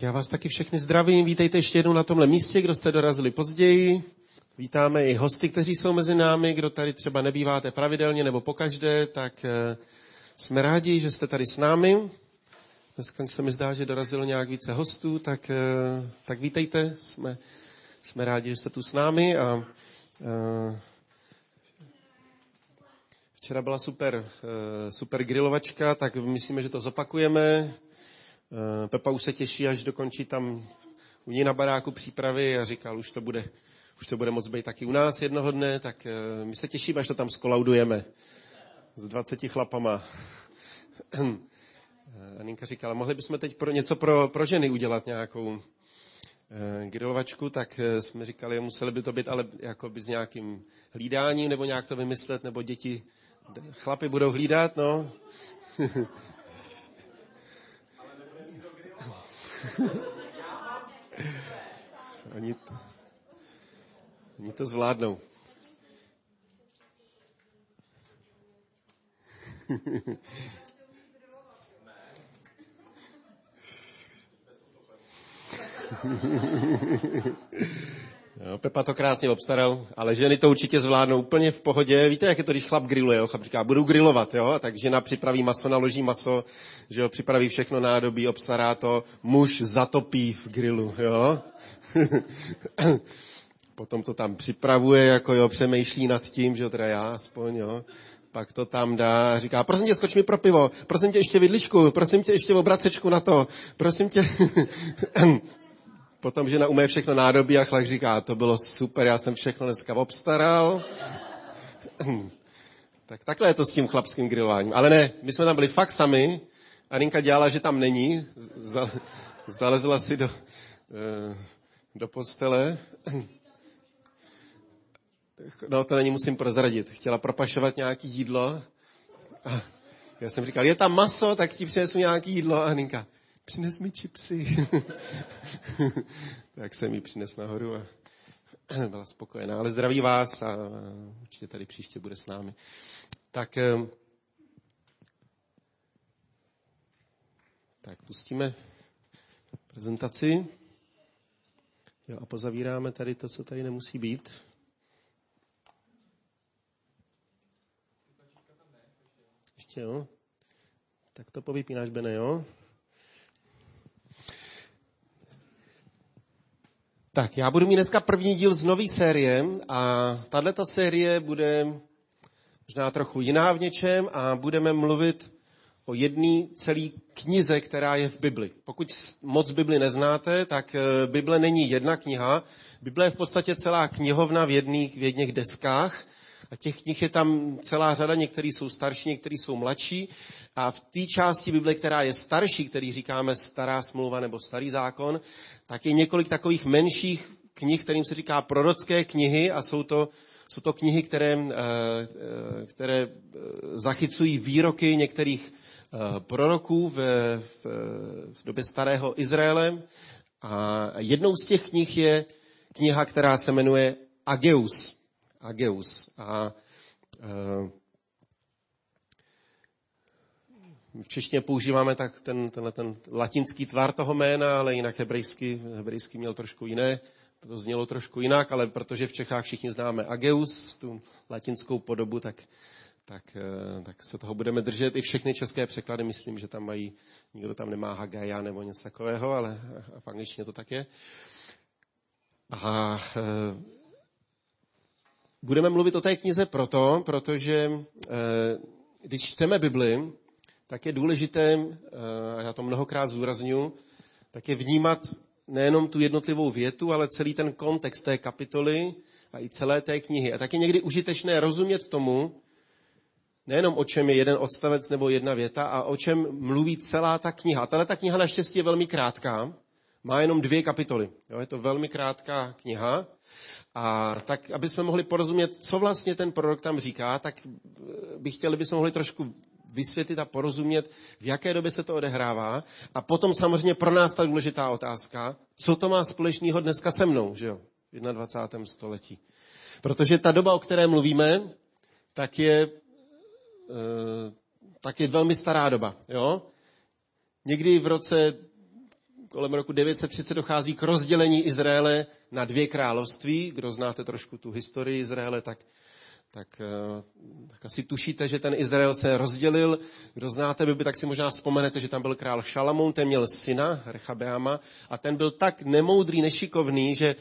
Já vás taky všechny zdravím, vítejte ještě jednou na tomhle místě, kdo jste dorazili později. Vítáme i hosty, kteří jsou mezi námi, kdo tady třeba nebýváte pravidelně nebo pokaždé, tak eh, jsme rádi, že jste tady s námi. Dneska se mi zdá, že dorazilo nějak více hostů, tak, eh, tak vítejte, jsme, jsme rádi, že jste tu s námi a eh, Včera byla super, super grilovačka, tak myslíme, že to zopakujeme. Eh, Pepa už se těší, až dokončí tam u ní na baráku přípravy a říkal, už to bude, už to bude moc být taky u nás jednoho dne, tak eh, my se těšíme, až to tam skolaudujeme s 20 chlapama. Eh, Aninka říkala, mohli bychom teď pro něco pro, pro ženy udělat nějakou grilovačku, tak jsme říkali, museli by to být ale jako by s nějakým hlídáním, nebo nějak to vymyslet, nebo děti, chlapy budou hlídat, no. oni, to, oni to zvládnou. Jo, Pepa to krásně obstaral, ale ženy to určitě zvládnou úplně v pohodě. Víte, jak je to, když chlap grilluje? Jo? Chlap říká, budu grillovat, jo? tak žena připraví maso, naloží maso, že jo, připraví všechno nádobí, obstará to, muž zatopí v grilu, jo? Potom to tam připravuje, jako jo, přemýšlí nad tím, že jo, teda já aspoň, jo. Pak to tam dá a říká, prosím tě, skoč mi pro pivo, prosím tě ještě vidličku, prosím tě ještě obracečku na to, prosím tě. Potom žena umé všechno nádobí a chlak říká, to bylo super, já jsem všechno dneska obstaral. tak takhle je to s tím chlapským grilováním. Ale ne, my jsme tam byli fakt sami. Arinka dělala, že tam není. Zalezla si do, eh, do postele. No, to není musím prozradit. Chtěla propašovat nějaký jídlo. A já jsem říkal, je tam maso, tak ti přinesu nějaký jídlo. A Aninka, přines mi čipsy. tak jsem ji přines nahoru a byla spokojená. Ale zdraví vás a určitě tady příště bude s námi. Tak, tak pustíme prezentaci. Jo, a pozavíráme tady to, co tady nemusí být. Ještě jo. Tak to povypínáš, Bene, jo? Tak, já budu mít dneska první díl z nové série a tato série bude možná trochu jiná v něčem a budeme mluvit o jedné celé knize, která je v Bibli. Pokud moc Bibli neznáte, tak eh, Bible není jedna kniha. Bible je v podstatě celá knihovna v jedných, v jedných deskách a těch knih je tam celá řada, některý jsou starší, některý jsou mladší. A v té části Bible, která je starší, který říkáme stará smlouva nebo starý zákon, tak je několik takových menších knih, kterým se říká prorocké knihy a jsou to, jsou to knihy, které, eh, eh, které eh, zachycují výroky některých proroků v, v, v době starého Izraele. A jednou z těch knih je kniha, která se jmenuje Ageus. Ageus. A e, v češtině používáme tak ten, tenhle ten latinský tvar toho jména, ale jinak hebrejsky, hebrejsky měl trošku jiné, to znělo trošku jinak, ale protože v Čechách všichni známe Ageus, tu latinskou podobu, tak, tak, e, tak se toho budeme držet. I všechny české překlady, myslím, že tam mají, nikdo tam nemá Hagaja nebo něco takového, ale v angličtině to tak je. A e, Budeme mluvit o té knize proto, protože eh, když čteme Bibli, tak je důležité, eh, a já to mnohokrát zúraznuju, tak je vnímat nejenom tu jednotlivou větu, ale celý ten kontext té kapitoly a i celé té knihy. A tak je někdy užitečné rozumět tomu, nejenom o čem je jeden odstavec nebo jedna věta, a o čem mluví celá ta kniha. A ta kniha naštěstí je velmi krátká, má jenom dvě kapitoly. Jo, je to velmi krátká kniha, a tak, aby jsme mohli porozumět, co vlastně ten prorok tam říká, tak eh, bych chtěl, bychom mohli trošku vysvětlit a porozumět, v jaké době se to odehrává. A potom samozřejmě pro nás ta důležitá otázka, co to má společného dneska se mnou, že jo, v 21. století. Protože ta doba, o které mluvíme, tak je, eh, tak je velmi stará doba. Jo? Někdy v roce kolem roku 930 dochází k rozdělení Izraele na dvě království. Kdo znáte trošku tu historii Izraele, tak, tak, eh, tak asi tušíte, že ten Izrael se rozdělil. Kdo znáte Bibli, tak si možná vzpomenete, že tam byl král Šalamoun, ten měl syna, Rechabeama, a ten byl tak nemoudrý, nešikovný, že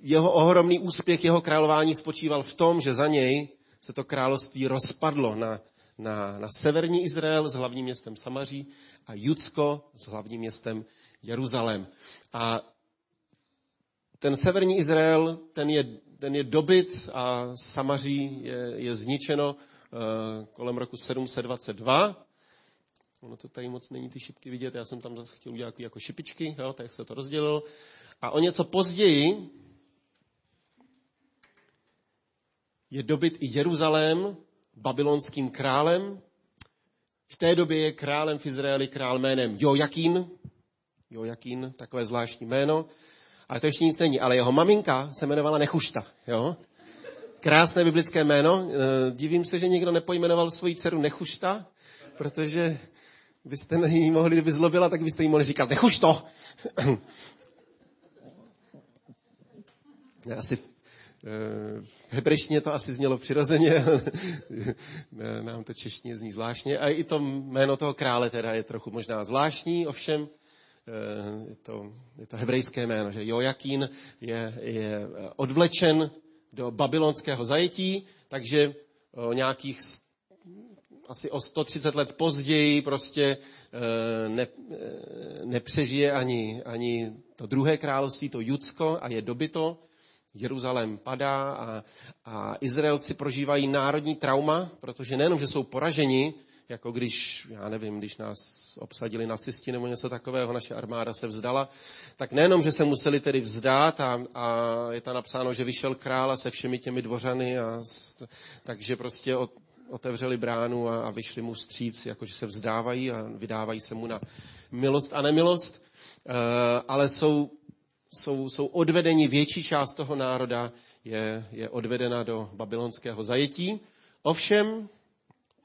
jeho ohromný úspěch jeho králování spočíval v tom, že za něj se to království rozpadlo na, na, na severní Izrael s hlavním městem Samaří a Judsko s hlavním městem Jeruzalém. A ten severní Izrael, ten je, ten je dobyt a Samaří je, je zničeno uh, kolem roku 722. Ono to tady moc není ty šipky vidět, já jsem tam zase chtěl udělat jako šipičky, jo, tak se to rozdělilo. A o něco později je dobyt i Jeruzalém babylonským králem. V té době je králem v Izraeli král jménem Jojakín. Jojakín, takové zvláštní jméno. Ale to ještě nic není. Ale jeho maminka se jmenovala Nechušta. Jo? Krásné biblické jméno. E, divím se, že někdo nepojmenoval svoji dceru Nechušta, protože byste ní mohli, kdyby zlobila, tak byste jí mohli říkat Nechušto. Asi v hebrejštině to asi znělo přirozeně, nám to češtině zní zvláštně. A i to jméno toho krále teda je trochu možná zvláštní, ovšem eh, je to, je to hebrejské jméno, že Jojakín je, je odvlečen do babylonského zajetí, takže nějakých asi o 130 let později prostě eh, ne, eh, nepřežije ani, ani to druhé království, to Judsko, a je dobyto. Jeruzalém padá a, a Izraelci prožívají národní trauma, protože nejenom, že jsou poraženi, jako když, já nevím, když nás obsadili nacisti nebo něco takového, naše armáda se vzdala, tak nejenom, že se museli tedy vzdát a, a je tam napsáno, že vyšel král se všemi těmi dvořany, a, takže prostě od, otevřeli bránu a, a vyšli mu vstříc, jakože se vzdávají a vydávají se mu na milost a nemilost, uh, ale jsou jsou, jsou odvedeni, větší část toho národa je, je odvedena do babylonského zajetí. Ovšem,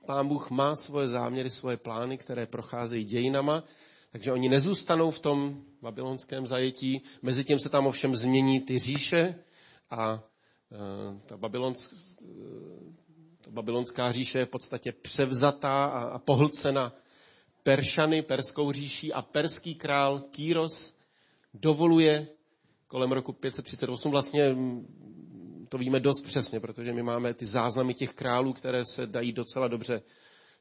pán Bůh má svoje záměry, svoje plány, které procházejí dějinama, takže oni nezůstanou v tom babylonském zajetí. Mezitím se tam ovšem změní ty říše a e, ta, babylonsk, e, ta babylonská říše je v podstatě převzatá a, a pohlcena Peršany, perskou říší a perský král Kýros dovoluje kolem roku 538 vlastně to víme dost přesně, protože my máme ty záznamy těch králů, které se dají docela dobře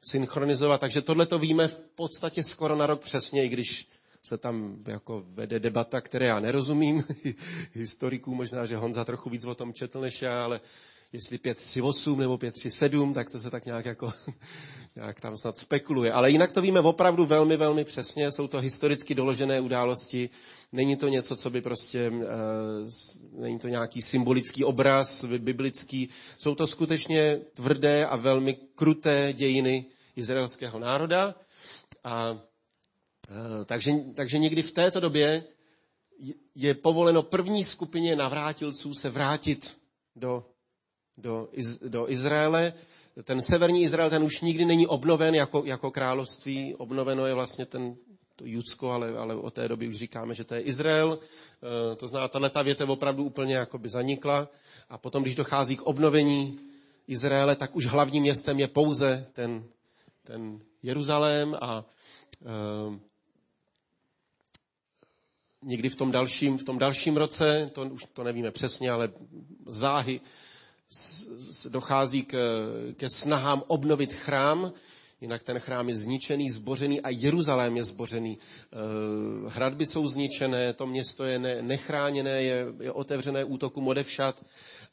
synchronizovat. Takže tohle to víme v podstatě skoro na rok přesně, i když se tam jako vede debata, které já nerozumím, historiků, možná, že Honza trochu víc o tom četl než já, ale jestli 538 nebo 537, tak to se tak nějak jako nějak tam snad spekuluje. Ale jinak to víme opravdu velmi, velmi přesně. Jsou to historicky doložené události. Není to něco, co by prostě, uh, není to nějaký symbolický obraz biblický. Jsou to skutečně tvrdé a velmi kruté dějiny izraelského národa. A, uh, takže, takže někdy v této době je povoleno první skupině navrátilců se vrátit do do, do Izraele. Ten severní Izrael, ten už nikdy není obnoven jako, jako království. Obnoveno je vlastně ten, to Judsko, ale, ale od té doby už říkáme, že to je Izrael. E, to znamená, tahle ta větev opravdu úplně jakoby zanikla. A potom, když dochází k obnovení Izraele, tak už hlavním městem je pouze ten, ten Jeruzalém a e, někdy v tom dalším, v tom dalším roce, to už to nevíme přesně, ale záhy dochází k, ke snahám obnovit chrám, jinak ten chrám je zničený, zbořený a Jeruzalém je zbořený. Eh, hradby jsou zničené, to město je nechráněné, je, je otevřené útokům odevšat.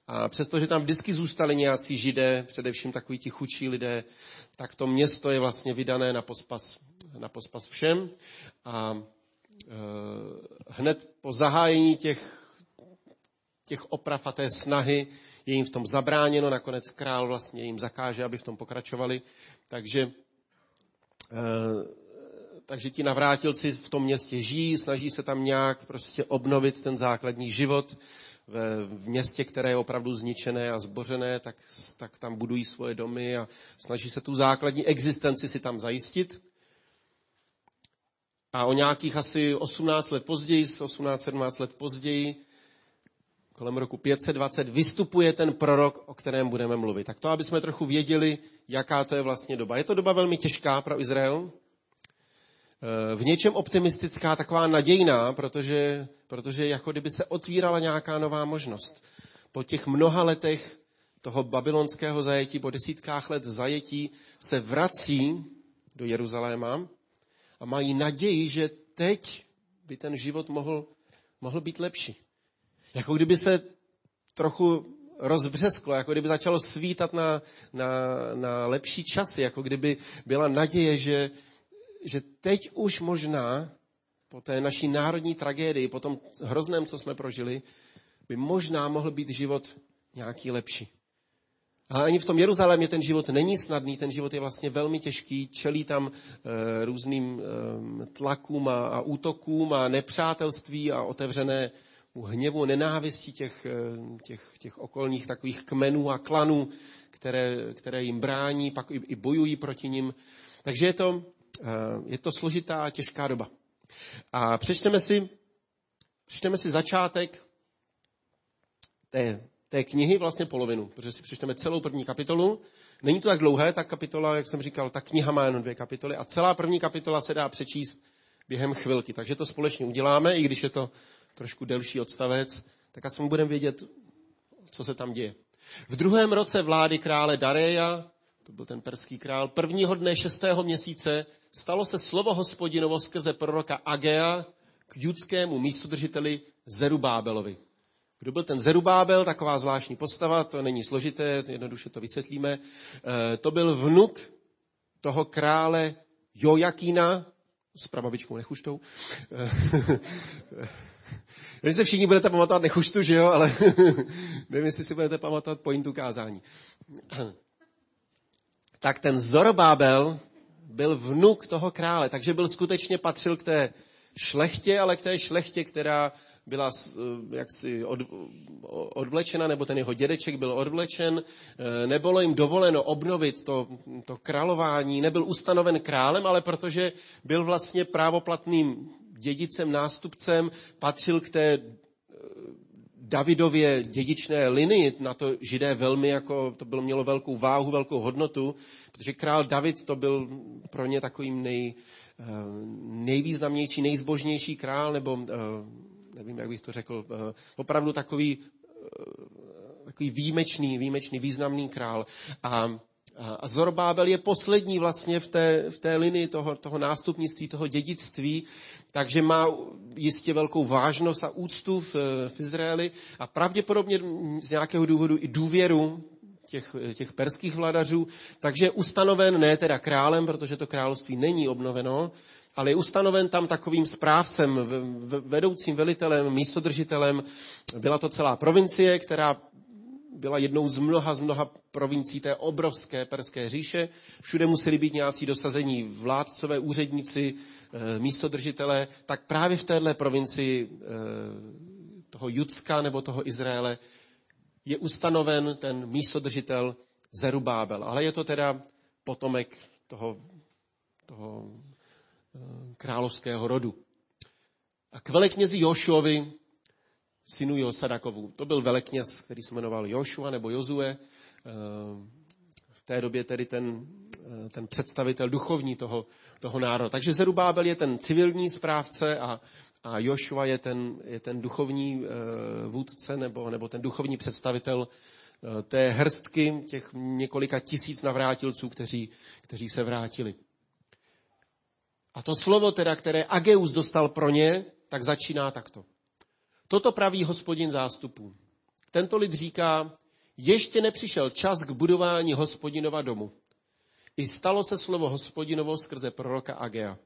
A přestože tam vždycky zůstali nějací židé, především takoví ti chudší lidé, tak to město je vlastně vydané na pospas, na pospas všem. A e, hned po zahájení těch, těch oprav a té snahy je jim v tom zabráněno, nakonec král vlastně jim zakáže, aby v tom pokračovali. Takže, eh, takže ti navrátilci v tom městě žijí, snaží se tam nějak prostě obnovit ten základní život. V městě, které je opravdu zničené a zbořené, tak, tak tam budují svoje domy a snaží se tu základní existenci si tam zajistit. A o nějakých asi 18 let později, 18-17 let později, kolem roku 520, vystupuje ten prorok, o kterém budeme mluvit. Tak to, aby jsme trochu věděli, jaká to je vlastně doba. Je to doba velmi těžká pro Izrael, v něčem optimistická, taková nadějná, protože, protože jako kdyby se otvírala nějaká nová možnost. Po těch mnoha letech toho babylonského zajetí, po desítkách let zajetí, se vrací do Jeruzaléma a mají naději, že teď by ten život mohl, mohl být lepší. Jako kdyby se trochu rozbřesklo, jako kdyby začalo svítat na, na, na lepší časy, jako kdyby byla naděje, že, že teď už možná po té naší národní tragédii, po tom hrozném, co jsme prožili, by možná mohl být život nějaký lepší. Ale ani v tom Jeruzalémě ten život není snadný, ten život je vlastně velmi těžký, čelí tam e, různým e, tlakům a, a útokům a nepřátelství a otevřené hněvu, nenávistí těch, těch, těch okolních takových kmenů a klanů, které, které jim brání, pak i, i bojují proti nim. Takže je to, je to složitá a těžká doba. A přečteme si, přečteme si začátek té, té knihy, vlastně polovinu, protože si přečteme celou první kapitolu. Není to tak dlouhé, ta kapitola, jak jsem říkal, ta kniha má jenom dvě kapitoly a celá první kapitola se dá přečíst během chvilky. Takže to společně uděláme, i když je to trošku delší odstavec, tak aspoň budeme vědět, co se tam děje. V druhém roce vlády krále Dareja, to byl ten perský král, prvního dne šestého měsíce stalo se slovo hospodinovo skrze proroka Agea k judskému místodržiteli Zerubábelovi. Kdo byl ten Zerubábel, taková zvláštní postava, to není složité, jednoduše to vysvětlíme. E, to byl vnuk toho krále Jojakína, s prababičkou Nechuštou. Vy se všichni budete pamatovat Nechuštu, že jo, ale nevím, jestli si budete pamatovat pointu kázání. tak ten Zorobábel byl vnuk toho krále, takže byl skutečně patřil k té šlechtě, ale k té šlechtě, která byla eh, jaksi od, odvlečena, nebo ten jeho dědeček byl odvlečen, eh, nebylo jim dovoleno obnovit to, to králování, nebyl ustanoven králem, ale protože byl vlastně právoplatným dědicem, nástupcem, patřil k té eh, Davidově dědičné linii, na to židé velmi jako, to bylo mělo velkou váhu, velkou hodnotu, protože král David to byl pro ně takovým nej, nejvýznamnější, nejzbožnější král, nebo nevím, jak bych to řekl, eh, opravdu takový, eh, takový výjimečný, výjimečný, významný král. A, a Zorbábel je poslední vlastně v té, v té linii toho, toho nástupnictví, toho dědictví, takže má jistě velkou vážnost a úctu v, v Izraeli a pravděpodobně z nějakého důvodu i důvěru těch, těch perských vladařů, takže je ustanoven ne teda králem, protože to království není obnoveno, ale je ustanoven tam takovým správcem, vedoucím velitelem, místodržitelem. Byla to celá provincie, která byla jednou z mnoha, z mnoha provincií té obrovské perské říše. Všude museli být nějací dosazení vládcové, úředníci, eh, místodržitelé. Tak právě v téhle provincii eh, toho Judska nebo toho Izraele je ustanoven ten místodržitel Zerubábel. Ale je to teda potomek toho, toho královského rodu. A k veleknězi Jošuovi, synu Josadakovu. To byl velekněz, který se jmenoval Jošua nebo Jozue. Eh, v té době tedy ten, eh, ten představitel duchovní toho, toho národa. Takže Zerubábel je ten civilní správce a, a Jošua je ten, je ten duchovní eh, vůdce nebo, nebo ten duchovní představitel té hrstky těch několika tisíc navrátilců, kteří, kteří se vrátili. A to slovo teda, které Ageus dostal pro ně, tak začíná takto. Toto praví hospodin zástupů. Tento lid říká, ještě nepřišel čas k budování hospodinova domu. I stalo se slovo hospodinovo skrze proroka Agea.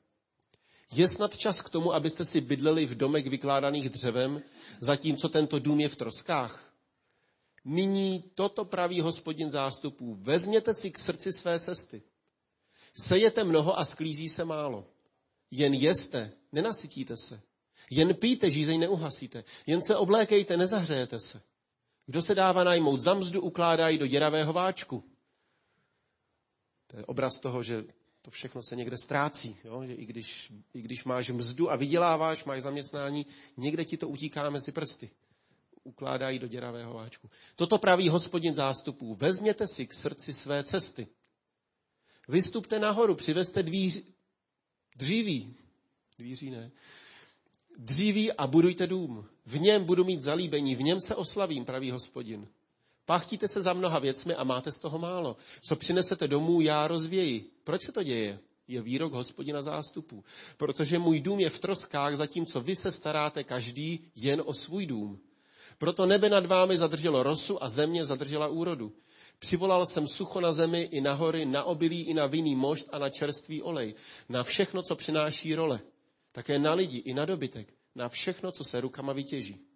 Je snad čas k tomu, abyste si bydleli v domech vykládaných dřevem, zatímco tento dům je v troskách? Nyní toto praví hospodin zástupů. Vezměte si k srdci své cesty. Sejete mnoho a sklízí se málo. Jen jeste, nenasytíte se. Jen pijte, žízeň neuhasíte. Jen se oblékejte, nezahřejete se. Kdo se dává najmout za mzdu, ukládá do děravého váčku. To je obraz toho, že to všechno se někde ztrácí. Jo? Že i když, i když máš mzdu a vyděláváš, máš zaměstnání, někde ti to utíká mezi prsty. Ukládají do děravého váčku. Toto praví hospodin zástupů. Vezměte si k srdci své cesty. Vystupte nahoru, přivezte dvíř, dříví, dvíří ne, dříví a budujte dům. V něm budu mít zalíbení, v něm se oslavím, praví hospodin. Pachtíte se za mnoha věcmi a máte z toho málo. Co přinesete domů, já rozvěji. Proč se to děje? Je výrok hospodina zástupů. Protože můj dům je v troskách, zatímco vy se staráte každý jen o svůj dům. Proto nebe nad vámi zadrželo rosu a země zadržela úrodu. Přivolal jsem sucho na zemi i na hory, na obilí i na vinný mošt a na čerstvý olej. Na všechno, co přináší role. Také na lidi i na dobytek. Na všechno, co se rukama vytěží.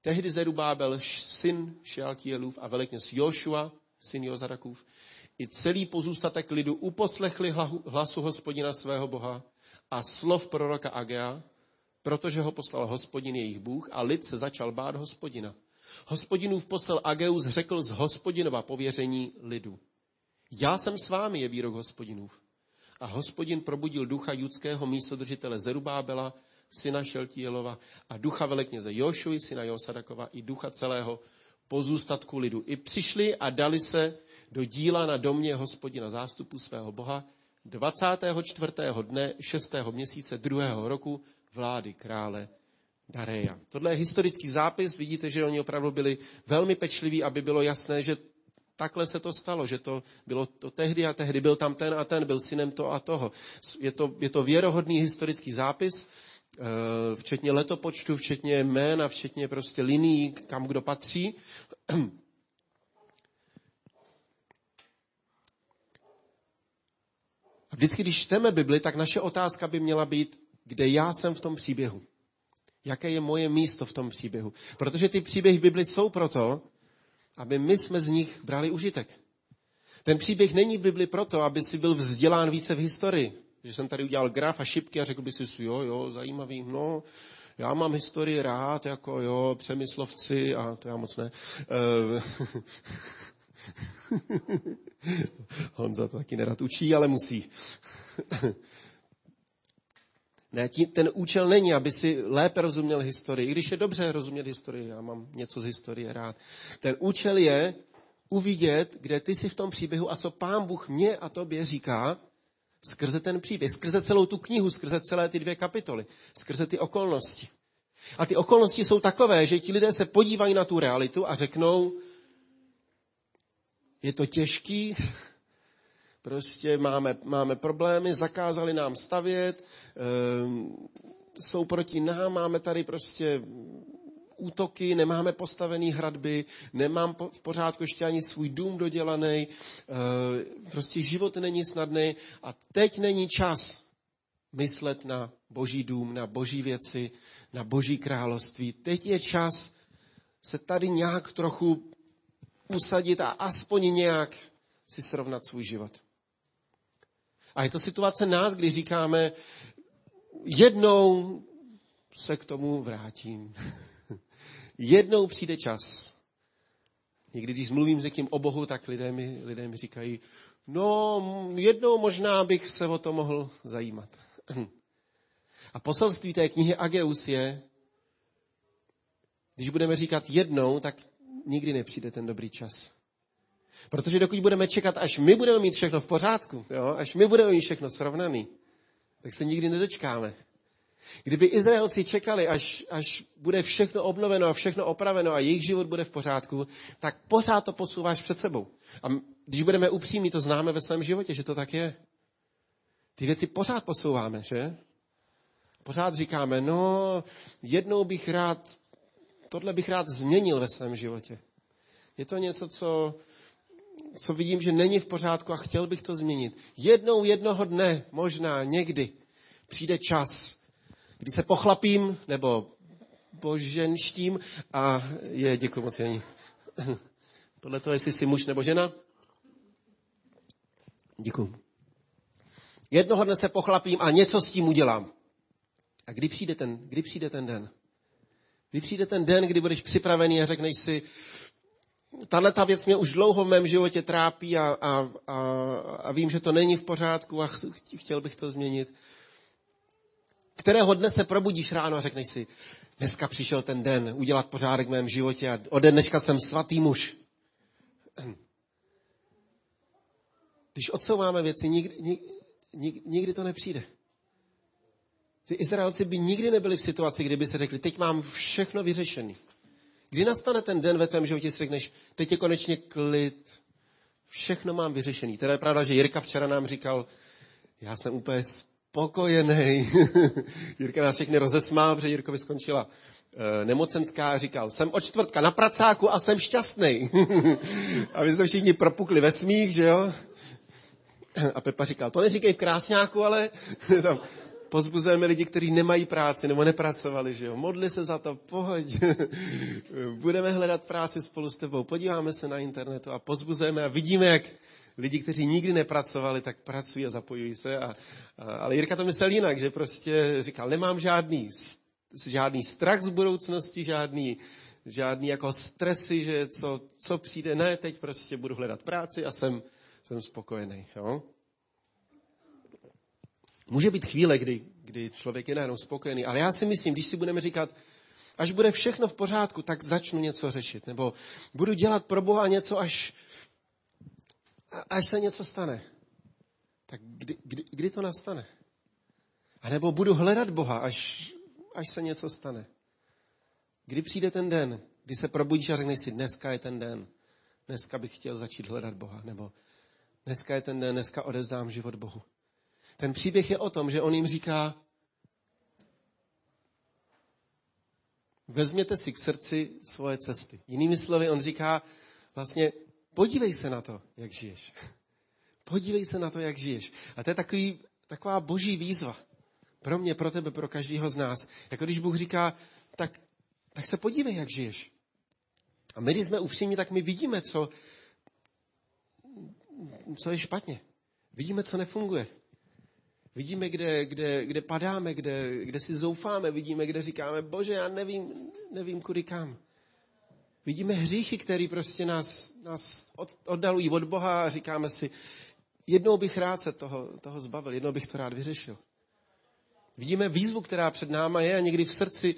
Tehdy Zerubábel, syn Šialkielův a velekněz Jošua, syn Jozarakův, i celý pozůstatek lidu uposlechli hlasu hospodina svého boha a slov proroka Agea, protože ho poslal hospodin jejich Bůh a lid se začal bát hospodina. Hospodinův posel Ageus řekl z hospodinova pověření lidu. Já jsem s vámi, je výrok hospodinův. A hospodin probudil ducha judského místodržitele Zerubábela, syna Šeltielova a ducha velekněze Jošuji, syna Josadakova i ducha celého pozůstatku lidu. I přišli a dali se do díla na domě hospodina zástupu svého boha 24. dne 6. měsíce 2. roku vlády krále Dareja. Tohle je historický zápis, vidíte, že oni opravdu byli velmi pečliví, aby bylo jasné, že takhle se to stalo, že to bylo to tehdy a tehdy, byl tam ten a ten, byl synem to a toho. Je to, je to věrohodný historický zápis, eh, včetně letopočtu, včetně jmén a včetně prostě linií, kam kdo patří. A vždycky, když čteme Bibli, tak naše otázka by měla být, kde já jsem v tom příběhu. Jaké je moje místo v tom příběhu. Protože ty příběhy v Bibli jsou proto, aby my jsme z nich brali užitek. Ten příběh není v Bibli proto, aby si byl vzdělán více v historii. Že jsem tady udělal graf a šipky a řekl by si, jo, jo, zajímavý, no, já mám historii rád, jako jo, přemyslovci a to já moc ne. Eh, Honza to taky nerad učí, ale musí. Ne, tí, ten účel není, aby si lépe rozuměl historii, i když je dobře rozumět historii, já mám něco z historie rád. Ten účel je uvidět, kde ty jsi v tom příběhu a co pán Bůh mě a tobě říká skrze ten příběh, skrze celou tu knihu, skrze celé ty dvě kapitoly, skrze ty okolnosti. A ty okolnosti jsou takové, že ti lidé se podívají na tu realitu a řeknou, je to těžký, prostě máme, máme problémy, zakázali nám stavět, Ehm, jsou proti nám, máme tady prostě útoky, nemáme postavený hradby, nemám v pořádku ještě ani svůj dům dodělaný, ehm, prostě život není snadný a teď není čas myslet na boží dům, na boží věci, na boží království. Teď je čas se tady nějak trochu usadit a aspoň nějak si srovnat svůj život. A je to situace nás, kdy říkáme, jednou se k tomu vrátím. jednou přijde čas. Někdy, když mluvím s někým o Bohu, tak lidé mi, lidé mi říkají, no, jednou možná bych se o to mohl zajímat. A poselství té knihy Ageus je, když budeme říkat jednou, tak nikdy nepřijde ten dobrý čas. Protože dokud budeme čekat, až my budeme mít všechno v pořádku, jo, až my budeme mít všechno srovnaný, tak se nikdy nedočkáme. Kdyby Izraelci čekali, až, až bude všechno obnoveno a všechno opraveno a jejich život bude v pořádku, tak pořád to posouváš před sebou. A když budeme upřímní, to známe ve svém životě, že to tak je. Ty věci pořád posouváme, že? Pořád říkáme, no, jednou bych rád, tohle bych rád změnil ve svém životě. Je to něco, co, co vidím, že není v pořádku a chtěl bych to změnit. Jednou, jednoho dne, možná, někdy, přijde čas, kdy se pochlapím nebo poženštím a je, děkuji moc, Janí. Podle toho, jestli jsi muž nebo žena. Děkuji. Jednoho dne se pochlapím a něco s tím udělám. A kdy přijde ten, kdy přijde ten den? Kdy přijde ten den, kdy budeš připravený a řekneš si, tahle ta věc mě už dlouho v mém životě trápí a, a, a, a vím, že to není v pořádku a chtěl bych to změnit. Kterého dne se probudíš ráno a řekneš si, dneska přišel ten den udělat pořádek v mém životě a ode dneška jsem svatý muž. Když odsouváme věci, nikdy, nikdy, nikdy to nepřijde. Ty Izraelci by nikdy nebyli v situaci, kdyby se řekli, teď mám všechno vyřešené. Kdy nastane ten den ve tvém životě, si řekneš, teď je konečně klid, všechno mám vyřešený. Teda je pravda, že Jirka včera nám říkal, já jsem úplně spokojený. Jirka nás všechny rozesmál, protože Jirkovi skončila e, nemocenská a říkal, jsem od čtvrtka na pracáku a jsem šťastný. a my jsme všichni propukli ve smích, že jo? A Pepa říkal, to neříkej v krásňáku, ale tam, pozbuzujeme lidi, kteří nemají práci nebo nepracovali, že jo. Modli se za to, pohoď. Budeme hledat práci spolu s tebou. Podíváme se na internetu a pozbuzujeme a vidíme, jak lidi, kteří nikdy nepracovali, tak pracují a zapojují se. A, a, ale Jirka to myslel jinak, že prostě říkal, nemám žádný, žádný strach z budoucnosti, žádný, žádný jako stresy, že co, co přijde. Ne, teď prostě budu hledat práci a jsem, jsem spokojený. Jo? Může být chvíle, kdy, kdy člověk je najednou spokojený, ale já si myslím, když si budeme říkat, až bude všechno v pořádku, tak začnu něco řešit. Nebo budu dělat pro Boha něco, až, až se něco stane. Tak kdy, kdy, kdy to nastane? A nebo budu hledat Boha, až, až se něco stane. Kdy přijde ten den, kdy se probudíš a řekneš si, dneska je ten den, dneska bych chtěl začít hledat Boha, nebo dneska je ten den, dneska odezdám život Bohu. Ten příběh je o tom, že on jim říká, vezměte si k srdci svoje cesty. Jinými slovy, on říká vlastně, podívej se na to, jak žiješ. Podívej se na to, jak žiješ. A to je takový, taková boží výzva. Pro mě, pro tebe, pro každého z nás. Jako když Bůh říká, tak, tak se podívej, jak žiješ. A my, když jsme upřímní, tak my vidíme, co, co je špatně. Vidíme, co nefunguje. Vidíme, kde, kde, kde padáme, kde, kde si zoufáme, vidíme, kde říkáme, bože, já nevím, nevím kudy kam. Vidíme hříchy, které prostě nás, nás oddalují od Boha a říkáme si, jednou bych rád se toho, toho zbavil, jednou bych to rád vyřešil. Vidíme výzvu, která před náma je a někdy v srdci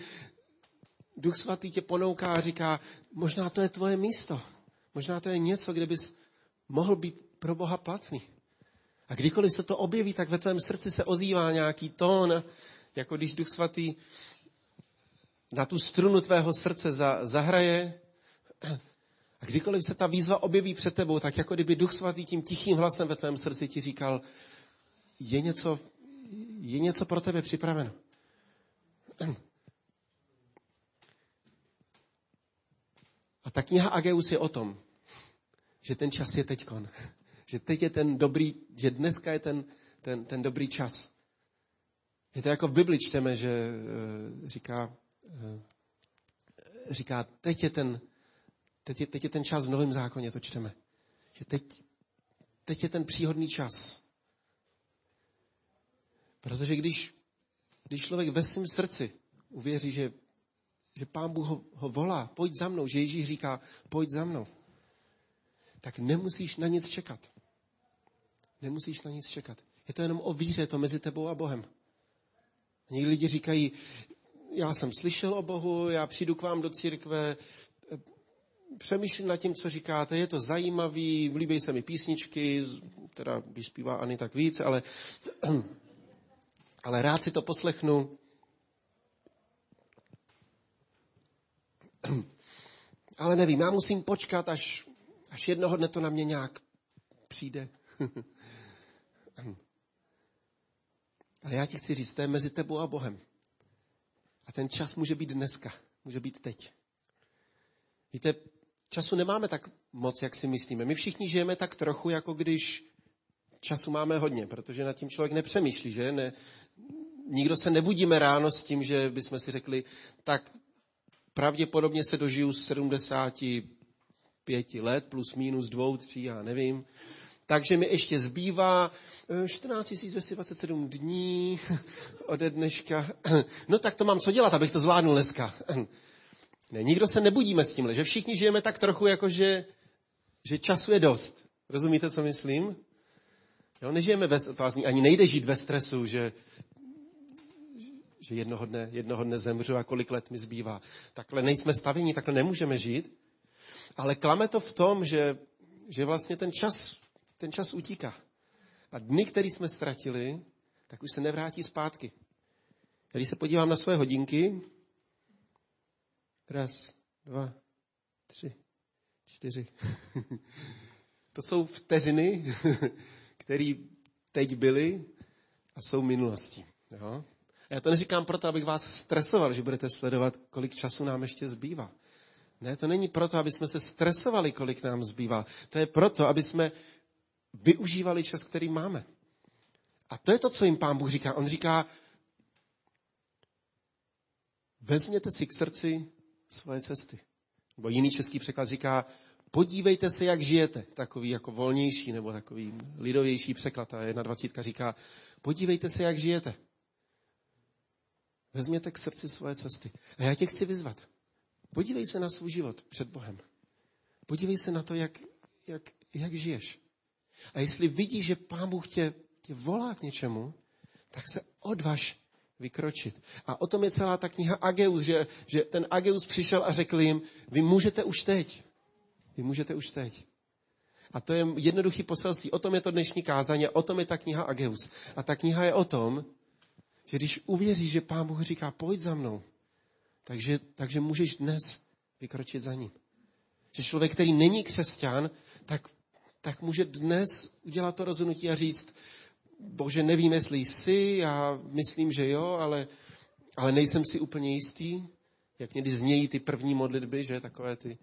Duch Svatý tě ponouká a říká, možná to je tvoje místo. Možná to je něco, kde bys mohl být pro Boha platný. A kdykoliv se to objeví, tak ve tvém srdci se ozývá nějaký tón, jako když Duch Svatý na tu strunu tvého srdce za, zahraje. A kdykoliv se ta výzva objeví před tebou, tak jako kdyby Duch Svatý tím tichým hlasem ve tvém srdci ti říkal, je něco, je něco pro tebe připraveno. A ta kniha Ageus je o tom, že ten čas je teďkon. Že teď je ten dobrý, že dneska je ten, ten, ten dobrý čas. Je to jako v Bibli čteme, že uh, říká, uh, říká, teď je, ten, teď, je, teď je ten čas v Novém zákoně, to čteme. Že teď, teď je ten příhodný čas. Protože když, když člověk ve svém srdci uvěří, že, že Pán Bůh ho, ho volá, pojď za mnou, že Ježíš říká, pojď za mnou, tak nemusíš na nic čekat. Nemusíš na nic čekat. Je to jenom o víře, to mezi tebou a Bohem. Někdy lidi říkají, já jsem slyšel o Bohu, já přijdu k vám do církve, přemýšlím nad tím, co říkáte, je to zajímavý, líbí se mi písničky, teda když zpívá Ani tak víc, ale, ale rád si to poslechnu. Ale nevím, já musím počkat, až, až jednoho dne to na mě nějak přijde. Ale já ti chci říct, to je mezi tebou a Bohem. A ten čas může být dneska, může být teď. Víte, času nemáme tak moc, jak si myslíme. My všichni žijeme tak trochu, jako když času máme hodně, protože nad tím člověk nepřemýšlí, že? Ne, nikdo se nebudíme ráno s tím, že bychom si řekli, tak pravděpodobně se dožiju 75 let, plus minus dvou, tří, já nevím. Takže mi ještě zbývá 14 eh, 227 dní ode dneška. No tak to mám co dělat, abych to zvládnul dneska. Ne, nikdo se nebudíme s tímhle, že všichni žijeme tak trochu jako, že, že času je dost. Rozumíte, co myslím? Jo, nežijeme ve, vlastně ani nejde žít ve stresu, že, že jednoho dne, jednoho dne zemřu a kolik let mi zbývá. Takhle nejsme stavení, takhle nemůžeme žít. Ale klame to v tom, že, že vlastně ten čas, ten čas utíká. A dny, které jsme ztratili, tak už se nevrátí zpátky. Když se podívám na své hodinky, raz, dva, tři, čtyři. to jsou vteřiny, které teď byly a jsou minulostí. Jo? A já to neříkám proto, abych vás stresoval, že budete sledovat, kolik času nám ještě zbývá. Ne, to není proto, aby jsme se stresovali, kolik nám zbývá. To je proto, aby jsme využívali čas, který máme. A to je to, co jim pán Bůh říká. On říká, vezměte si k srdci svoje cesty. Nebo jiný český překlad říká, podívejte se, jak žijete. Takový jako volnější nebo takový lidovější překlad. A jedna dvacítka říká, podívejte se, jak žijete. Vezměte k srdci svoje cesty. A já tě chci vyzvat. Podívej se na svůj život před Bohem. Podívej se na to, jak, jak, jak žiješ. A jestli vidíš, že Pán Bůh tě, tě volá k něčemu, tak se odvaž vykročit. A o tom je celá ta kniha Ageus, že, že ten Ageus přišel a řekl jim, vy můžete už teď. Vy můžete už teď. A to je jednoduchý poselství. O tom je to dnešní kázání o tom je ta kniha Ageus. A ta kniha je o tom, že když uvěříš, že Pán Bůh říká, pojď za mnou, takže, takže můžeš dnes vykročit za ním. Že člověk, který není křesťan, tak, tak může dnes udělat to rozhodnutí a říct, bože, nevím, jestli jsi, já myslím, že jo, ale, ale nejsem si úplně jistý, jak někdy znějí ty první modlitby, že takové ty,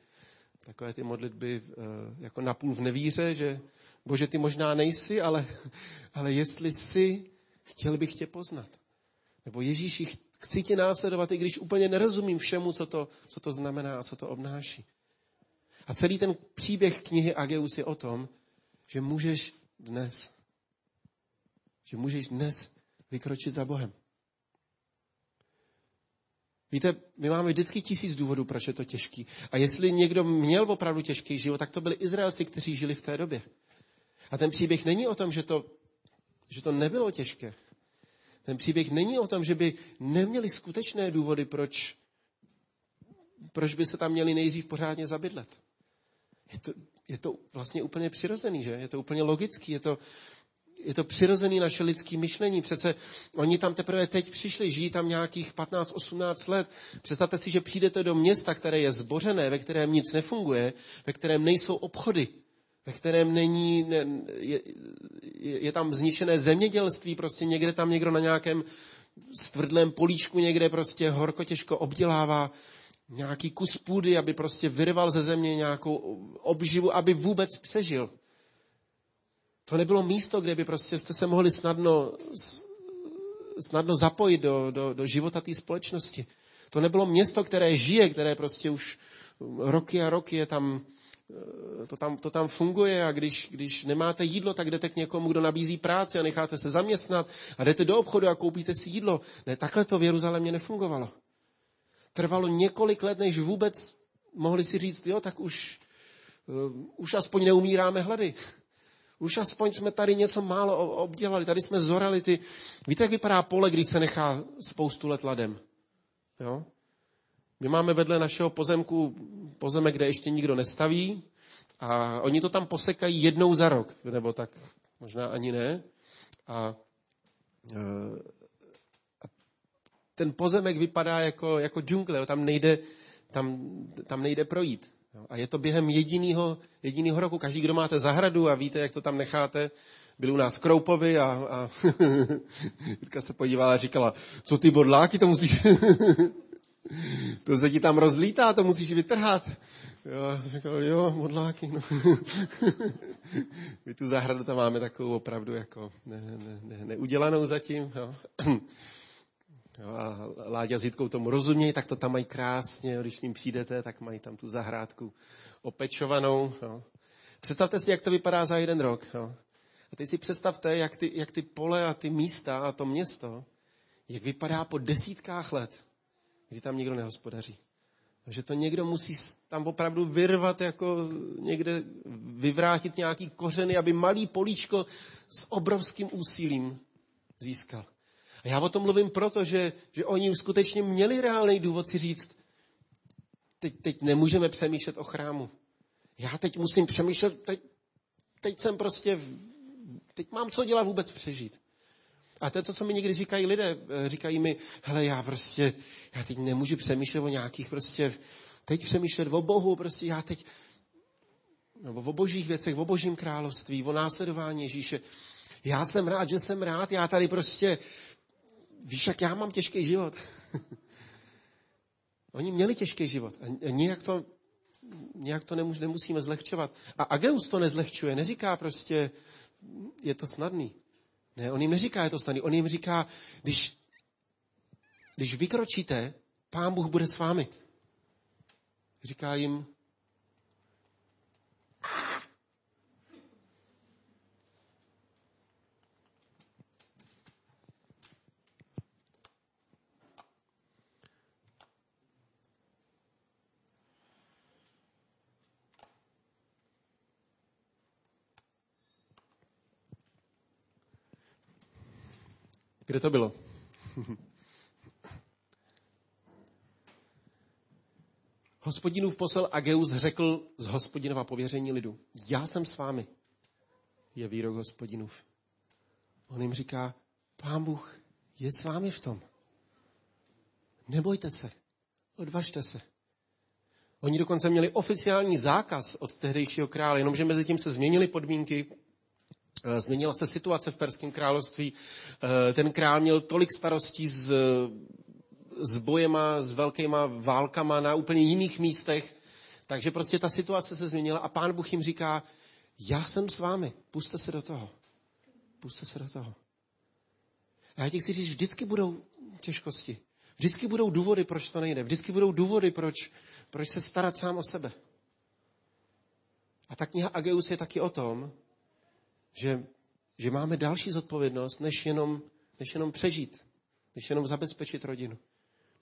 takové ty modlitby eh, jako napůl v nevíře, že bože, ty možná nejsi, ale, ale jestli jsi, chtěl bych tě poznat. Nebo Ježíši, chci tě následovat, i když úplně nerozumím všemu, co to, co to znamená a co to obnáší. A celý ten příběh knihy Ageus je o tom, že můžeš dnes, že můžeš dnes vykročit za Bohem. Víte, my máme vždycky tisíc důvodů, proč je to těžký. A jestli někdo měl opravdu těžký život, tak to byli Izraelci, kteří žili v té době. A ten příběh není o tom, že to, že to nebylo těžké. Ten příběh není o tom, že by neměli skutečné důvody, proč, proč by se tam měli nejdřív pořádně zabydlet. Je to, je to vlastně úplně přirozený, že? Je to úplně logický, je to, je to přirozený naše lidské myšlení. Přece oni tam teprve teď přišli, žijí tam nějakých 15-18 let. Představte si, že přijdete do města, které je zbořené, ve kterém nic nefunguje, ve kterém nejsou obchody, ve kterém není, ne, je, je tam zničené zemědělství, prostě někde tam někdo na nějakém stvrdlém políčku někde prostě horko těžko obdělává nějaký kus půdy, aby prostě vyrval ze země nějakou obživu, aby vůbec přežil. To nebylo místo, kde by prostě jste se mohli snadno, snadno zapojit do, do, do života té společnosti. To nebylo město, které žije, které prostě už roky a roky je tam Eh, to tam, to tam funguje a když, když nemáte jídlo, tak jdete k někomu, kdo nabízí práci a necháte se zaměstnat a jdete do obchodu a koupíte si jídlo. Ne, takhle to v Jeruzalémě nefungovalo. Trvalo několik let, než vůbec mohli si říct, jo, tak už, uh, už aspoň neumíráme hlady. Už aspoň jsme tady něco málo obdělali, tady jsme zorali ty... Víte, jak vypadá pole, když se nechá spoustu let ladem? Jo? My máme vedle našeho pozemku pozemek, kde ještě nikdo nestaví a oni to tam posekají jednou za rok, nebo tak možná ani ne. A, e, a ten pozemek vypadá jako, jako džungle, tam nejde, tam, tam nejde projít. A je to během jediného, jediného roku. Každý, kdo máte zahradu a víte, jak to tam necháte, byl u nás Kroupovi a, a Jitka se podívala a říkala, co ty bodláky to musíš... to se ti tam rozlítá, to musíš vytrhat. Jo, říkal, jo, modláky, no. My tu zahradu tam máme takovou opravdu jako ne, ne, ne, neudělanou zatím, jo. Jo, a Láďa s Jitkou tomu rozumějí, tak to tam mají krásně, když ním přijdete, tak mají tam tu zahrádku opečovanou. Jo. Představte si, jak to vypadá za jeden rok. Jo. A teď si představte, jak ty, jak ty pole a ty místa a to město, jak vypadá po desítkách let kdy tam nikdo nehospodaří. že to někdo musí tam opravdu vyrvat, jako někde vyvrátit nějaký kořeny, aby malý políčko s obrovským úsilím získal. A já o tom mluvím proto, že, že oni skutečně měli reálný důvod si říct, teď, teď nemůžeme přemýšlet o chrámu. Já teď musím přemýšlet, teď, teď jsem prostě, teď mám co dělat vůbec přežít. A to je to, co mi někdy říkají lidé. Říkají mi, hele, já prostě, já teď nemůžu přemýšlet o nějakých prostě, teď přemýšlet o Bohu, prostě já teď, nebo o božích věcech, o božím království, o následování Ježíše. Já jsem rád, že jsem rád, já tady prostě, víš, jak já mám těžký život. Oni měli těžký život a nijak to, nijak to nemus, nemusíme zlehčovat. A Ageus to nezlehčuje, neříká prostě, je to snadný. Ne, on jim neříká, je to snadný. On jim říká, když, když vykročíte, pán Bůh bude s vámi. Říká jim, Kde to bylo? Hospodinův posel Ageus řekl z hospodinova pověření lidu. Já jsem s vámi, je výrok hospodinův. On jim říká, pán Bůh je s vámi v tom. Nebojte se, odvažte se. Oni dokonce měli oficiální zákaz od tehdejšího krále, jenomže mezi tím se změnily podmínky, změnila se situace v Perském království. Eh, ten král měl tolik starostí s, s bojema, s velkýma válkama na úplně jiných místech, takže prostě ta situace se změnila a pán Bůh jim říká, já jsem s vámi, puste se do toho. Puste se do toho. A já ti chci říct, vždycky budou těžkosti. Vždycky budou důvody, proč to nejde. Vždycky budou důvody, proč, proč se starat sám o sebe. A ta kniha Ageus je taky o tom, že, že máme další zodpovědnost, než jenom, než jenom přežít, než jenom zabezpečit rodinu,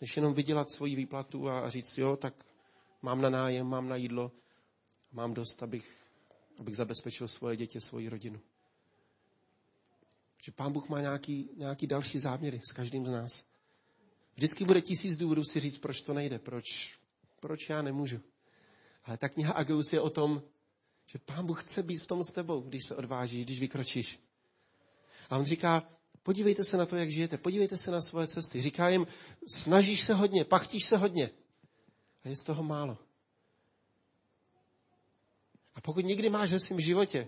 než jenom vydělat svoji výplatu a, a říct, jo, tak mám na nájem, mám na jídlo, mám dost, abych, abych zabezpečil svoje děti, svoji rodinu. Že Pán Bůh má nějaký, nějaký další záměry s každým z nás. Vždycky bude tisíc důvodů si říct, proč to nejde, proč, proč já nemůžu. Ale ta kniha Ageus je o tom, že Pán Bůh chce být v tom s tebou, když se odvážíš, když vykročíš. A on říká, podívejte se na to, jak žijete, podívejte se na svoje cesty. Říká jim, snažíš se hodně, pachtíš se hodně. A je z toho málo. A pokud někdy máš ve svém životě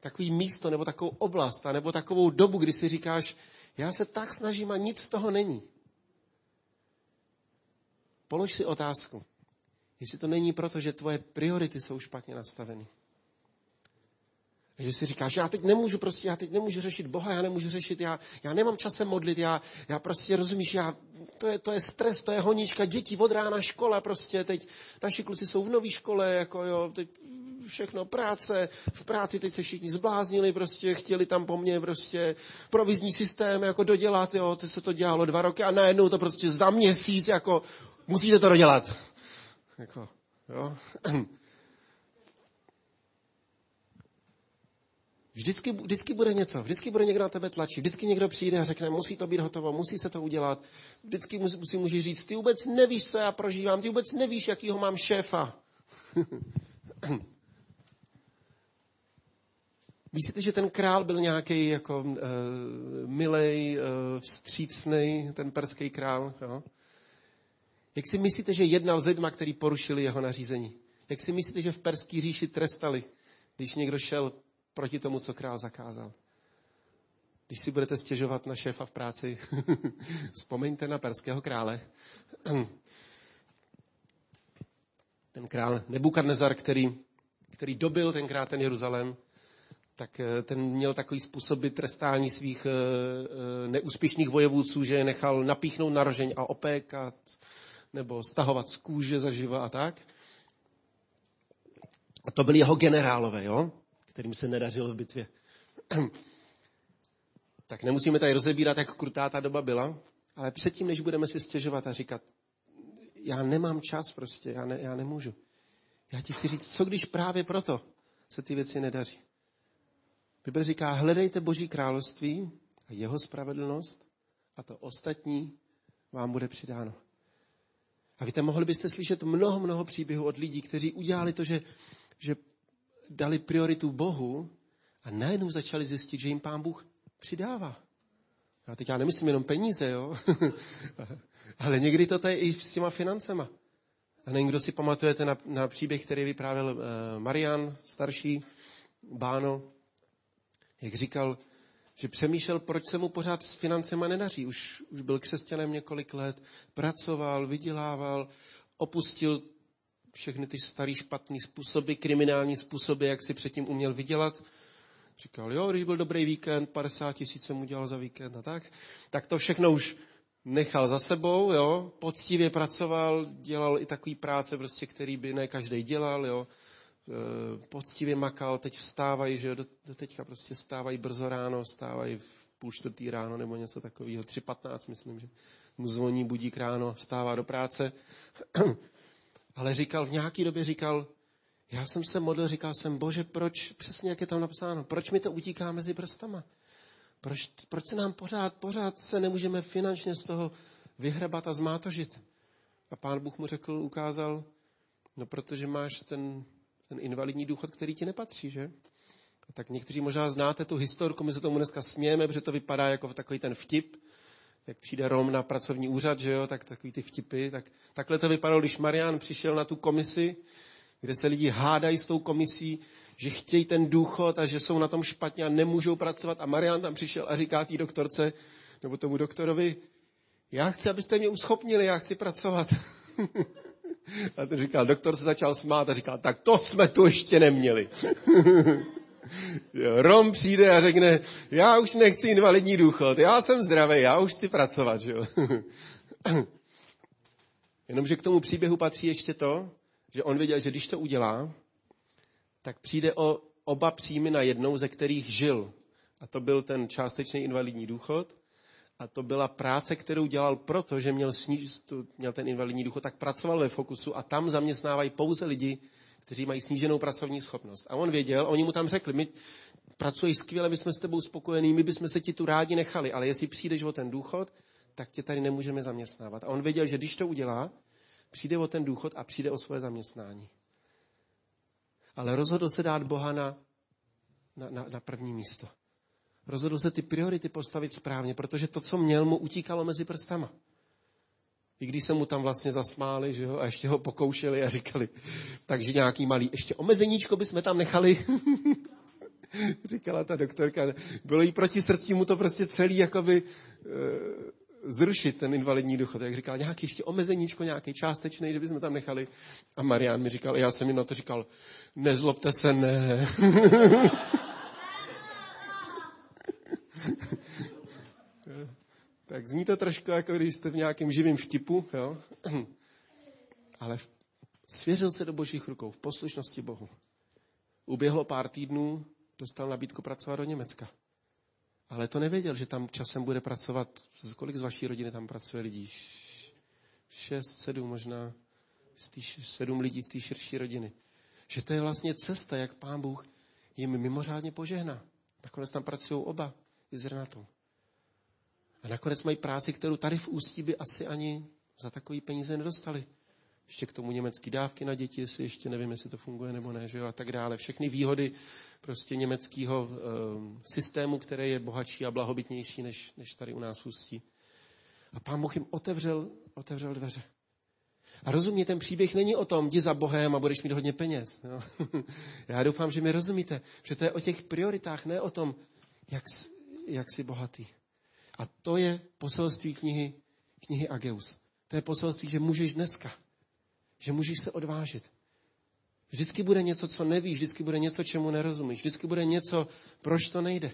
takový místo, nebo takovou oblast, nebo takovou dobu, kdy si říkáš, já se tak snažím a nic z toho není. Polož si otázku. Jestli to není proto, že tvoje priority jsou špatně nastaveny. Že si říkáš, já teď nemůžu prostě, já teď nemůžu řešit Boha, já nemůžu řešit, já, já nemám časem modlit, já, já prostě rozumíš, já, to, je, to je stres, to je honička, děti od rána, škola prostě, teď naši kluci jsou v nové škole, jako jo, teď všechno práce, v práci teď se všichni zbláznili, prostě chtěli tam po mně prostě provizní systém jako dodělat, jo, to se to dělalo dva roky a najednou to prostě za měsíc jako musíte to dodělat. Jako, jo. Vždycky, vždycky bude něco, vždycky bude někdo na tebe tlačit, vždycky někdo přijde a řekne, musí to být hotovo, musí se to udělat. Vždycky musí, musí může říct, ty vůbec nevíš, co já prožívám, ty vůbec nevíš, jakýho mám šéfa. Myslíte, že ten král byl nějaký jako uh, milej, uh, vstřícný, ten perský král? Jo? Jak si myslíte, že jednal s lidma, který porušili jeho nařízení? Jak si myslíte, že v Perský říši trestali, když někdo šel proti tomu, co král zakázal? Když si budete stěžovat na šéfa v práci, vzpomeňte na perského krále. ten král Nebukadnezar, který, který dobil tenkrát ten Jeruzalém, tak eh, ten měl takový způsoby trestání svých eh, eh, neúspěšných vojevůdců, že je nechal napíchnout na rožeň a opékat, nebo stahovat z kůže zaživa a tak. A to byli jeho generálové, jo? kterým se nedařilo v bitvě. tak nemusíme tady rozebírat, jak krutá ta doba byla, ale předtím, než budeme si stěžovat a říkat, já nemám čas prostě, já, ne, já nemůžu. Já ti chci říct, co když právě proto se ty věci nedaří. Bible říká, hledejte Boží království a jeho spravedlnost a to ostatní vám bude přidáno. A víte, mohli byste slyšet mnoho, mnoho příběhů od lidí, kteří udělali to, že, že dali prioritu Bohu a najednou začali zjistit, že jim Pán Bůh přidává. A teď já nemyslím jenom peníze, jo? ale někdy to je i s těma financema. A nevím, kdo si pamatujete na, na příběh, který vyprávěl uh, Marian, starší báno, jak říkal, že přemýšlel, proč se mu pořád s financema nedaří. Už, už byl křesťanem několik let, pracoval, vydělával, opustil všechny ty starý špatný způsoby, kriminální způsoby, jak si předtím uměl vydělat. Říkal, jo, když byl dobrý víkend, 50 tisíc jsem udělal za víkend a tak, tak to všechno už nechal za sebou, jo, poctivě pracoval, dělal i takový práce, prostě, který by ne každý dělal, jo, poctivě makal, teď vstávají, že do, teďka prostě vstávají brzo ráno, vstávají v půl čtvrtý ráno nebo něco takového, 3.15 myslím, že mu zvoní budík ráno, vstává do práce. Ale říkal, v nějaký době říkal, já jsem se modlil, říkal jsem, bože, proč, přesně jak je tam napsáno, proč mi to utíká mezi prstama? Proč, proč se nám pořád, pořád se nemůžeme finančně z toho vyhrabat a zmátožit? A pán Bůh mu řekl, ukázal, no protože máš ten, ten invalidní důchod, který ti nepatří, že? A tak někteří možná znáte tu historku, my se tomu dneska smějeme, protože to vypadá jako takový ten vtip, jak přijde Rom na pracovní úřad, že jo, tak takový ty vtipy, tak takhle to vypadalo, když Marian přišel na tu komisi, kde se lidi hádají s tou komisí, že chtějí ten důchod a že jsou na tom špatně a nemůžou pracovat. A Marian tam přišel a říká té doktorce, nebo tomu doktorovi, já chci, abyste mě uschopnili, já chci pracovat. a ten říkal, doktor se začal smát a říkal, tak to jsme tu ještě neměli. Rom přijde a řekne, já už nechci invalidní důchod, já jsem zdravý, já už chci pracovat. Že? Jenomže k tomu příběhu patří ještě to, že on věděl, že když to udělá, tak přijde o oba příjmy na jednou, ze kterých žil. A to byl ten částečný invalidní důchod a to byla práce, kterou dělal proto, že měl, sníž, měl ten invalidní důchod, tak pracoval ve Fokusu a tam zaměstnávají pouze lidi, kteří mají sníženou pracovní schopnost. A on věděl, oni mu tam řekli, my pracuješ skvěle, my jsme s tebou spokojení, my bychom se ti tu rádi nechali, ale jestli přijdeš o ten důchod, tak tě tady nemůžeme zaměstnávat. A on věděl, že když to udělá, přijde o ten důchod a přijde o svoje zaměstnání. Ale rozhodl se dát Boha na, na, na, na první místo. Rozhodl se ty priority postavit správně, protože to, co měl, mu utíkalo mezi prstama. I když se mu tam vlastně zasmáli, že jo, a ještě ho pokoušeli a říkali, takže nějaký malý, ještě omezeníčko bychom tam nechali. Říkala ta doktorka, bylo jí proti srdci mu to prostě celý jakoby e, zrušit ten invalidní důchod. Jak říkal, nějaký ještě omezeníčko, nějaký částečný, že bychom tam nechali. A Marian mi říkal, já jsem jim na to říkal, nezlobte se, ne. tak zní to trošku, jako když jste v nějakém živém vtipu, jo? ale svěřil se do božích rukou, v poslušnosti Bohu. Uběhlo pár týdnů, dostal nabídku pracovat do Německa. Ale to nevěděl, že tam časem bude pracovat, kolik z vaší rodiny tam pracuje lidí? Šest, sedm možná, sedm lidí z té širší rodiny. Že to je vlastně cesta, jak pán Bůh jim mimořádně požehná. Nakonec tam pracují oba i s Renatou. A nakonec mají práci, kterou tady v Ústí by asi ani za takový peníze nedostali. Ještě k tomu německé dávky na děti, jestli ještě nevím, jestli to funguje nebo ne, že jo, a tak dále. Všechny výhody prostě německého e, systému, který je bohatší a blahobytnější než, než tady u nás v Ústí. A pán Bůh jim otevřel, otevřel dveře. A rozumně, ten příběh není o tom, jdi za Bohem a budeš mít hodně peněz. Jo? Já doufám, že mi rozumíte, že to je o těch prioritách, ne o tom, jak, jak jsi bohatý. A to je poselství knihy, knihy Ageus. To je poselství, že můžeš dneska, že můžeš se odvážit. Vždycky bude něco, co nevíš, vždycky bude něco, čemu nerozumíš, vždycky bude něco, proč to nejde.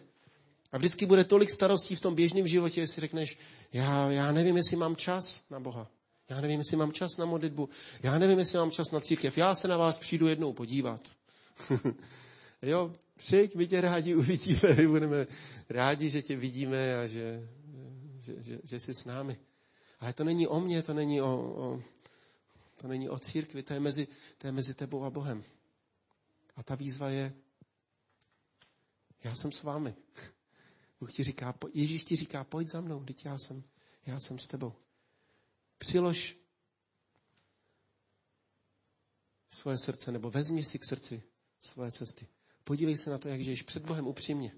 A vždycky bude tolik starostí v tom běžném životě, jestli řekneš, já, já nevím, jestli mám čas na Boha. Já nevím, jestli mám čas na modlitbu. Já nevím, jestli mám čas na církev. Já se na vás přijdu jednou podívat. jo, přijď, my tě rádi uvidíme, my budeme rádi, že tě vidíme a že, že, že, že jsi s námi. Ale to není o mně, to není o, o, To není o církvi, to je mezi, to je mezi tebou a Bohem. A ta výzva je, já jsem s vámi. Bůh ti říká, Ježíš ti říká, pojď za mnou, teď já jsem, já jsem s tebou. Přilož svoje srdce, nebo vezmi si k srdci svoje cesty. Podívej se na to, jak žiješ před Bohem upřímně.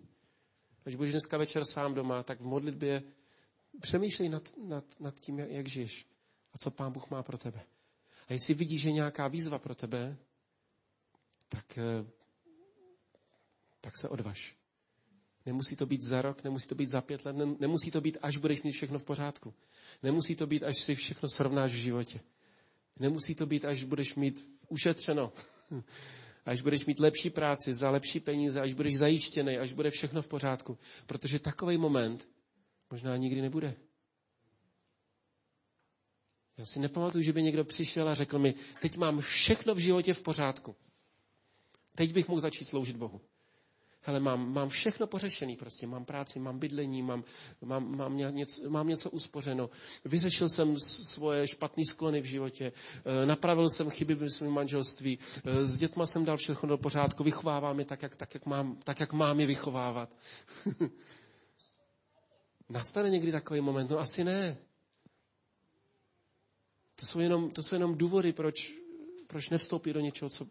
Až budeš dneska večer sám doma, tak v modlitbě přemýšlej nad, nad, nad tím, jak, žiješ a co Pán Bůh má pro tebe. A jestli vidíš, že nějaká výzva pro tebe, tak, eh, tak se odvaž. Nemusí to být za rok, nemusí to být za pět let, nemusí to být, až budeš mít všechno v pořádku. Nemusí to být, až si všechno srovnáš v životě. Nemusí to být, až budeš mít ušetřeno. Až budeš mít lepší práci, za lepší peníze, až budeš zajištěný, až bude všechno v pořádku. Protože takový moment možná nikdy nebude. Já si nepamatuju, že by někdo přišel a řekl mi, teď mám všechno v životě v pořádku. Teď bych mohl začít sloužit Bohu. Hele, mám, mám všechno pořešený prostě. Mám práci, mám bydlení, mám, mám, mám, něco, mám něco uspořeno. Vyřešil jsem svoje špatné sklony v životě. Eh, napravil jsem chyby v svém manželství. Eh, s dětma jsem dal všechno do pořádku. Vychovávám je tak, jak, tak, jak, mám, tak, jak mám je vychovávat. Nastane někdy takový moment? No asi ne. To jsou jenom, to jsou jenom důvody, proč, proč nevstoupit do něčeho, co,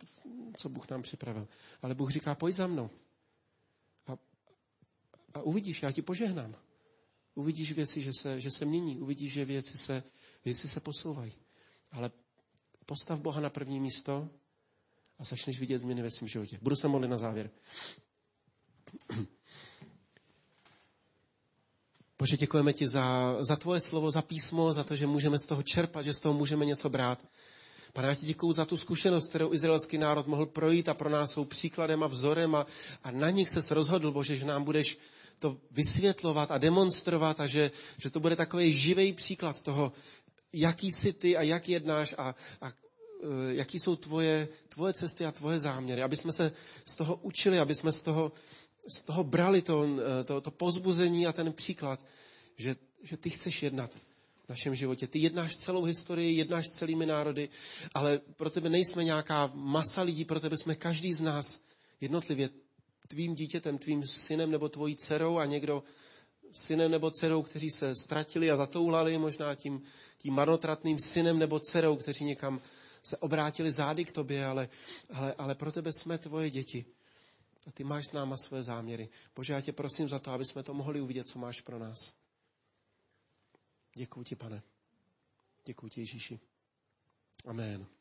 co Bůh nám připravil. Ale Bůh říká, pojď za mnou. A, uvidíš, já ti požehnám. Uvidíš věci, že se, že se mění. Uvidíš, že věci se, věci se posouvají. Ale postav Boha na první místo a začneš vidět změny ve svém životě. Budu se modlit na závěr. Bože, děkujeme ti za, za tvoje slovo, za písmo, za to, že můžeme z toho čerpat, že z toho můžeme něco brát. Pane, já ti děkuju za tu zkušenost, kterou izraelský národ mohl projít a pro nás jsou příkladem a vzorem a, a na nich se rozhodl, Bože, že nám budeš to vysvětlovat a demonstrovat a že, že to bude takový živý příklad toho, jaký jsi ty a jak jednáš a, a e, jaký jsou tvoje, tvoje cesty a tvoje záměry. Aby jsme se z toho učili, aby jsme z toho z toho brali to, eh, to, to pozbuzení a ten příklad, že, že ty chceš jednat v našem životě. Ty jednáš celou historii, jednáš celými národy, ale pro tebe nejsme nějaká masa lidí, pro tebe jsme každý z nás jednotlivě tvým dítětem, tvým synem nebo tvojí dcerou a někdo synem nebo dcerou, kteří se ztratili a zatoulali, možná tím, tím marnotratným synem nebo dcerou, kteří někam se obrátili zády k tobě, ale, ale, ale pro tebe jsme tvoje děti. A ty máš s náma své záměry. Bože, já tě prosím za to, aby jsme to mohli uvidět, co máš pro nás. Děkuji ti, pane. Děkuji ti, Ježíši. Amen.